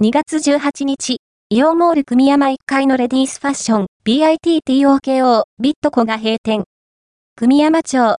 2月18日、イオンモール組山1階のレディースファッション BITTOKO ビットコが閉店。組山町